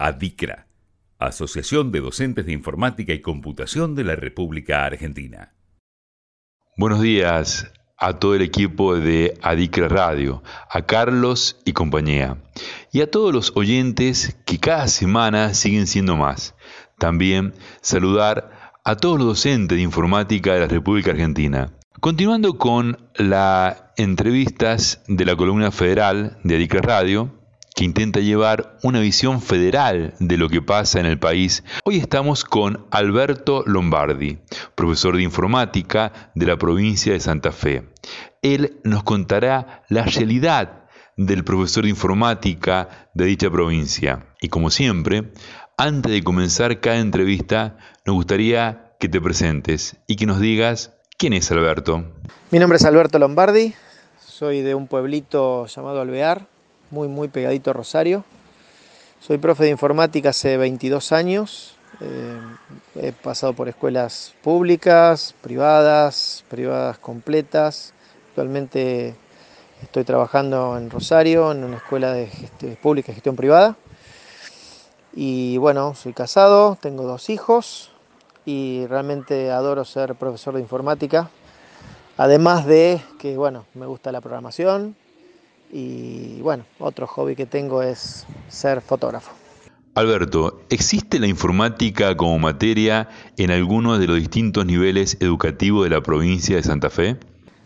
ADICRA, Asociación de Docentes de Informática y Computación de la República Argentina. Buenos días a todo el equipo de ADICRA Radio, a Carlos y compañía, y a todos los oyentes que cada semana siguen siendo más. También saludar a todos los docentes de informática de la República Argentina. Continuando con las entrevistas de la columna federal de Adicra Radio, que intenta llevar una visión federal de lo que pasa en el país, hoy estamos con Alberto Lombardi, profesor de informática de la provincia de Santa Fe. Él nos contará la realidad del profesor de informática de dicha provincia. Y como siempre, antes de comenzar cada entrevista, nos gustaría que te presentes y que nos digas quién es Alberto. Mi nombre es Alberto Lombardi, soy de un pueblito llamado Alvear, muy muy pegadito a Rosario. Soy profe de informática hace 22 años. Eh, he pasado por escuelas públicas, privadas, privadas completas. Actualmente estoy trabajando en Rosario, en una escuela de pública y gestión privada. Y bueno, soy casado, tengo dos hijos y realmente adoro ser profesor de informática. Además de que, bueno, me gusta la programación, y bueno, otro hobby que tengo es ser fotógrafo. Alberto, ¿existe la informática como materia en algunos de los distintos niveles educativos de la provincia de Santa Fe?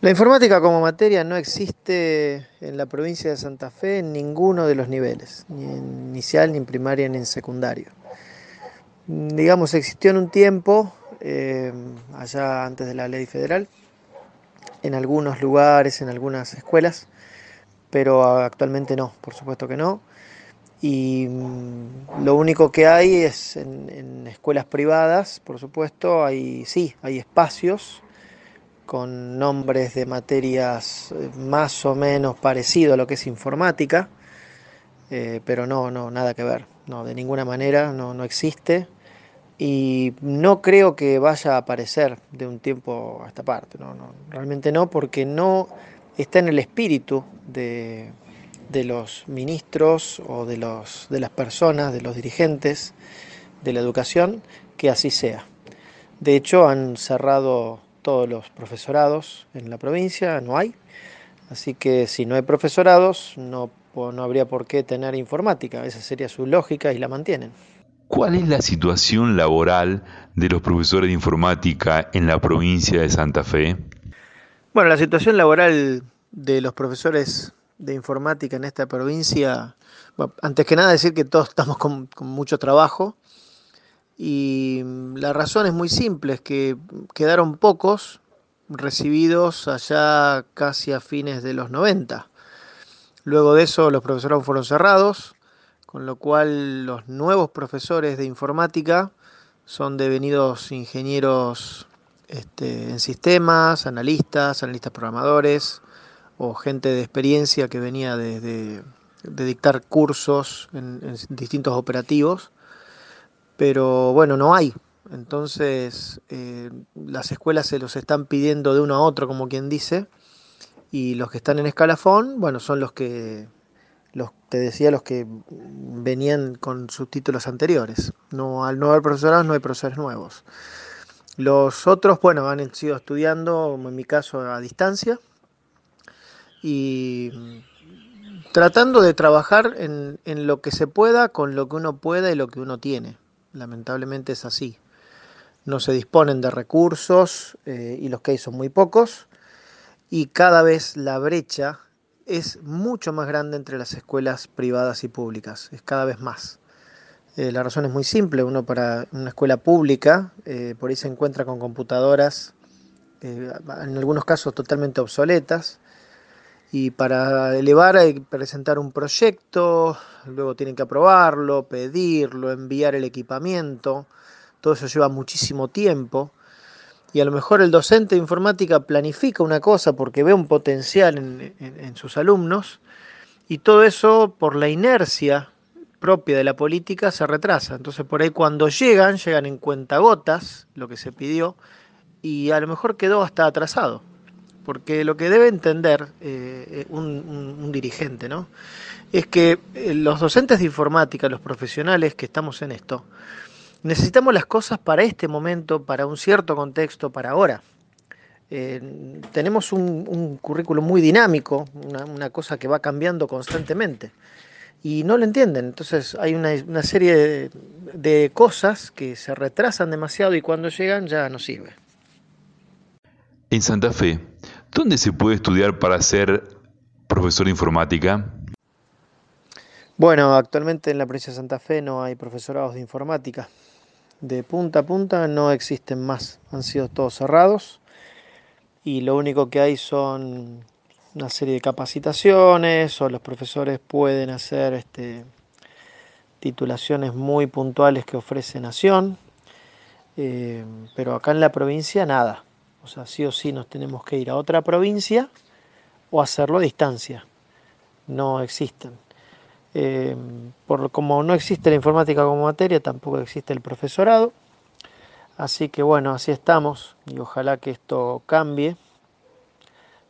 La informática como materia no existe en la provincia de Santa Fe en ninguno de los niveles, ni en inicial, ni en primaria, ni en secundario. Digamos, existió en un tiempo, eh, allá antes de la ley federal, en algunos lugares, en algunas escuelas, pero actualmente no, por supuesto que no. Y mm, lo único que hay es en, escuelas privadas, por supuesto, hay sí, hay espacios con nombres de materias eh, más o menos parecido a lo que es informática, eh, pero no, no, nada que ver, no, de ninguna manera, no, no existe y no creo que vaya a aparecer de un tiempo a esta parte, no, no, realmente no, porque no está en el espíritu de, los ministros o de, las personas, de los dirigentes de la educación, que así sea. De hecho, han cerrado todos los profesorados en la provincia, no hay. Así que si no hay profesorados, no, no habría por qué tener informática. Esa sería su lógica y la mantienen. ¿Cuál es la situación laboral de los profesores de informática en la provincia de Santa Fe? Bueno, la situación laboral de los profesores de informática en esta provincia, antes que nada decir que todos estamos con, mucho trabajo y la razón es muy simple, es que quedaron pocos recibidos allá casi a fines de los 90. Luego de eso los profesores fueron cerrados, con lo cual los nuevos profesores de informática son devenidos ingenieros este, en sistemas, analistas, analistas programadores o gente de experiencia que venía de, dictar cursos en, distintos operativos, pero bueno, no hay. Entonces eh, las escuelas se los están pidiendo de uno a otro, como quien dice, y los que están en escalafón, bueno, son los que, los, te decía, los que venían con sus títulos anteriores. No, al no haber profesorados no hay profesores nuevos. Los otros, bueno, han sido estudiando, en mi caso, a distancia y tratando de trabajar en, lo que se pueda, con lo que uno pueda y lo que uno tiene. Lamentablemente es así. No se disponen de recursos eh, y los que hay son muy pocos y cada vez la brecha es mucho más grande entre las escuelas privadas y públicas, es cada vez más. Eh, la razón es muy simple, uno para una escuela pública, eh, por ahí se encuentra con computadoras, eh, en algunos casos totalmente obsoletas, y para elevar hay que presentar un proyecto, luego tienen que aprobarlo, pedirlo, enviar el equipamiento, todo eso lleva muchísimo tiempo, y a lo mejor el docente de informática planifica una cosa porque ve un potencial en sus alumnos, y todo eso por la inercia propia de la política se retrasa. Entonces por ahí cuando llegan, llegan en cuentagotas, lo que se pidió, y a lo mejor quedó hasta atrasado. porque lo que debe entender eh, un, dirigente, ¿no? Es que eh, los docentes de informática, los profesionales que estamos en esto, necesitamos las cosas para este momento, para un cierto contexto, para ahora. Eh, tenemos un, currículo muy dinámico, una, cosa que va cambiando constantemente y no lo entienden. Entonces hay una, serie de, cosas que se retrasan demasiado y cuando llegan ya no sirve. En Santa Fe, ¿dónde se puede estudiar para ser profesor de informática? Bueno, actualmente en la provincia de Santa Fe no hay profesorados de informática. De punta a punta no existen más, han sido todos cerrados y lo único que hay son una serie de capacitaciones o los profesores pueden hacer este, titulaciones muy puntuales que ofrece Nación, eh, pero acá en la provincia nada. O sea, sí o sí nos tenemos que ir a otra provincia o hacerlo a distancia. No existen. Eh, por, como no existe la informática como materia, tampoco existe el profesorado. Así que bueno, así estamos y ojalá que esto cambie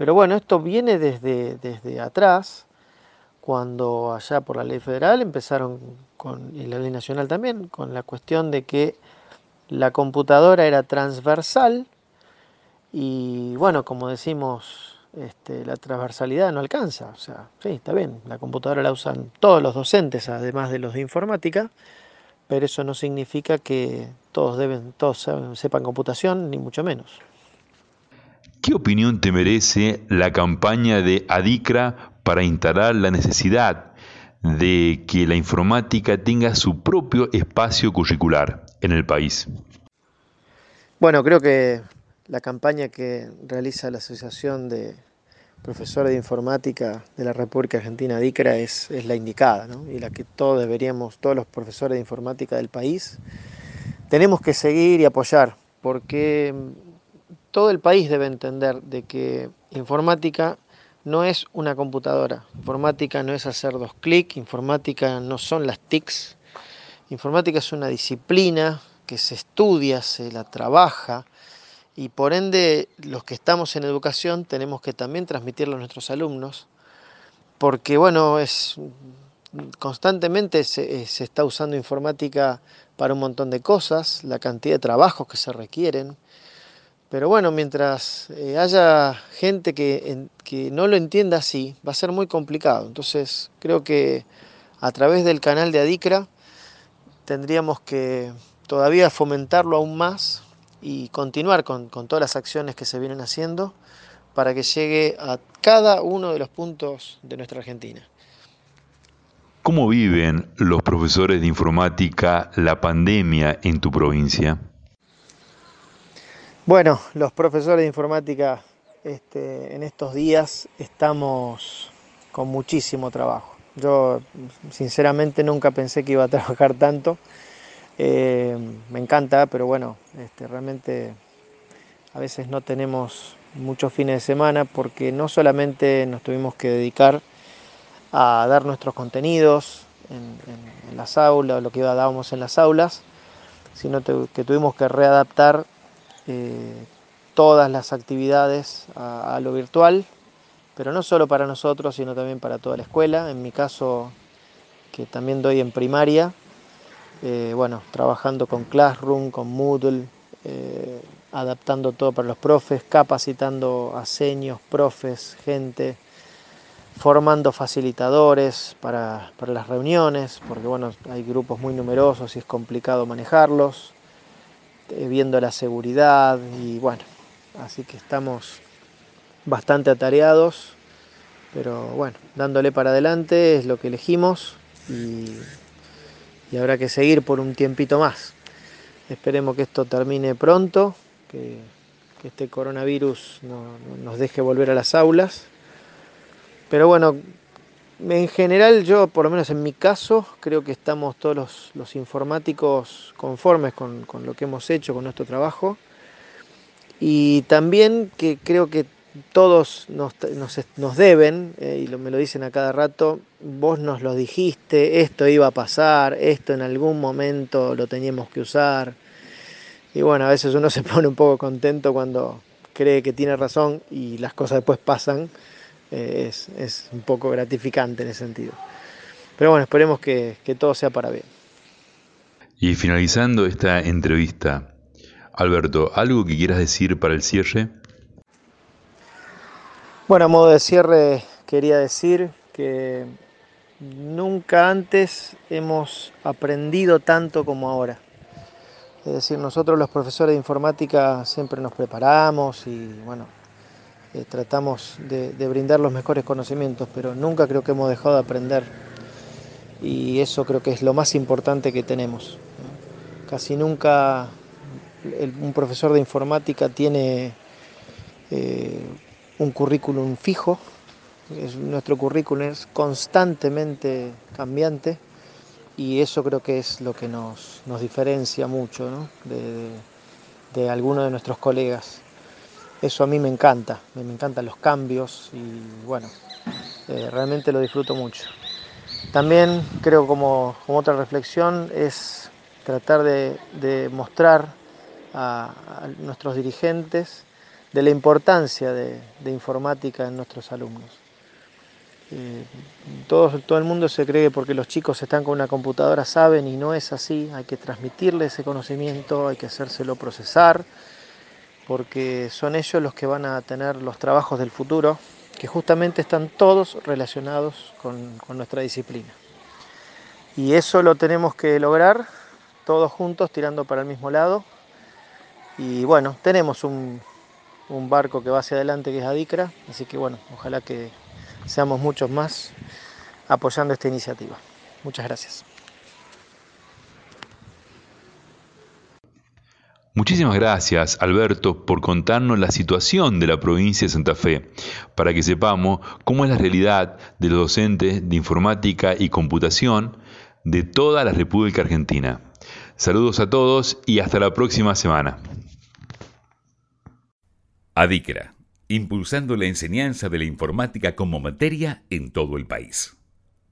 pero bueno, esto viene desde, desde atrás, cuando allá por la ley federal empezaron con, y la ley nacional también, con la cuestión de que la computadora era transversal y bueno, como decimos, este, la transversalidad no alcanza. O sea, sí, está bien, la computadora la usan todos los docentes, además de los de informática, pero eso no significa que todos deben, todos sepan computación, ni mucho menos. ¿Qué opinión te merece la campaña de ADICRA para instalar la necesidad de que la informática tenga su propio espacio curricular en el país? Bueno, creo que la campaña que realiza la Asociación de Profesores de Informática de la República Argentina, ADICRA, es, es la indicada, ¿no? y la que todos deberíamos, todos los profesores de informática del país, tenemos que seguir y apoyar, porque todo el país debe entender de que informática no es una computadora, informática no es hacer dos clics, informática no son las TICs, informática es una disciplina que se estudia, se la trabaja y por ende los que estamos en educación tenemos que también transmitirlo a nuestros alumnos porque bueno, es constantemente se, se está usando informática para un montón de cosas, la cantidad de trabajos que se requieren, pero bueno, mientras eh, haya gente que, no lo entienda así, va a ser muy complicado. Entonces creo que a través del canal de Adicra tendríamos que todavía fomentarlo aún más y continuar con, con todas las acciones que se vienen haciendo para que llegue a cada uno de los puntos de nuestra Argentina. ¿Cómo viven los profesores de informática la pandemia en tu provincia? Bueno, los profesores de informática este, en estos días estamos con muchísimo trabajo. Yo sinceramente nunca pensé que iba a trabajar tanto. Eh, me encanta, pero bueno, este, realmente a veces no tenemos muchos fines de semana porque no solamente nos tuvimos que dedicar a dar nuestros contenidos en, las aulas, lo que dábamos en las aulas, sino que tuvimos que readaptar eh, todas las actividades a, lo virtual, pero no solo para nosotros, sino también para toda la escuela. En mi caso, que también doy en primaria, eh, bueno, trabajando con Classroom, con Moodle, eh, adaptando todo para los profes, capacitando a seños, profes, gente, formando facilitadores para, para, las reuniones, porque bueno, hay grupos muy numerosos y es complicado manejarlos. Eh, viendo la seguridad y bueno, así que estamos bastante atareados, pero bueno, dándole para adelante es lo que elegimos y, habrá que seguir por un tiempito más. Esperemos que esto termine pronto, que, este coronavirus no, nos deje volver a las aulas. Pero bueno, en general yo, por lo menos en mi caso, creo que estamos todos los, informáticos conformes con, lo que hemos hecho, con nuestro trabajo. Y también que creo que todos nos, deben, eh, y me lo dicen a cada rato, vos nos lo dijiste, esto iba a pasar, esto en algún momento lo teníamos que usar. Y bueno, a veces uno se pone un poco contento cuando cree que tiene razón y las cosas después pasan, eh, es, un poco gratificante en ese sentido. Pero bueno, esperemos que, que todo sea para bien. Y finalizando esta entrevista, Alberto, ¿algo que quieras decir para el cierre? Bueno, a modo de cierre quería decir que nunca antes hemos aprendido tanto como ahora. Es decir, nosotros los profesores de informática siempre nos preparamos y bueno, eh, tratamos de, brindar los mejores conocimientos, pero nunca creo que hemos dejado de aprender. Y eso creo que es lo más importante que tenemos. Casi nunca un profesor de informática tiene eh, un currículum fijo, nuestro currículum es constantemente cambiante y eso creo que es lo que nos, diferencia mucho de, algunos de nuestros colegas. Eso a mí me encanta, me, encantan los cambios y bueno, eh, realmente lo disfruto mucho. También creo como, otra reflexión es tratar de, mostrar a, nuestros dirigentes de la importancia de informática en nuestros alumnos. Eh, todo, el mundo se cree que porque los chicos están con una computadora saben y no es así, hay que transmitirle ese conocimiento, hay que hacérselo procesar, porque son ellos los que van a tener los trabajos del futuro, que justamente están todos relacionados con, nuestra disciplina. Y eso lo tenemos que lograr todos juntos tirando para el mismo lado. Y bueno, tenemos un, un barco que va hacia adelante que es Adicra, así que bueno, ojalá que seamos muchos más apoyando esta iniciativa. Muchas gracias. Muchísimas gracias, Alberto, por contarnos la situación de la provincia de Santa Fe, para que sepamos cómo es la realidad de los docentes de informática y computación de toda la República Argentina. Saludos a todos y hasta la próxima semana. Adicra impulsando la enseñanza de la informática como materia en todo el país.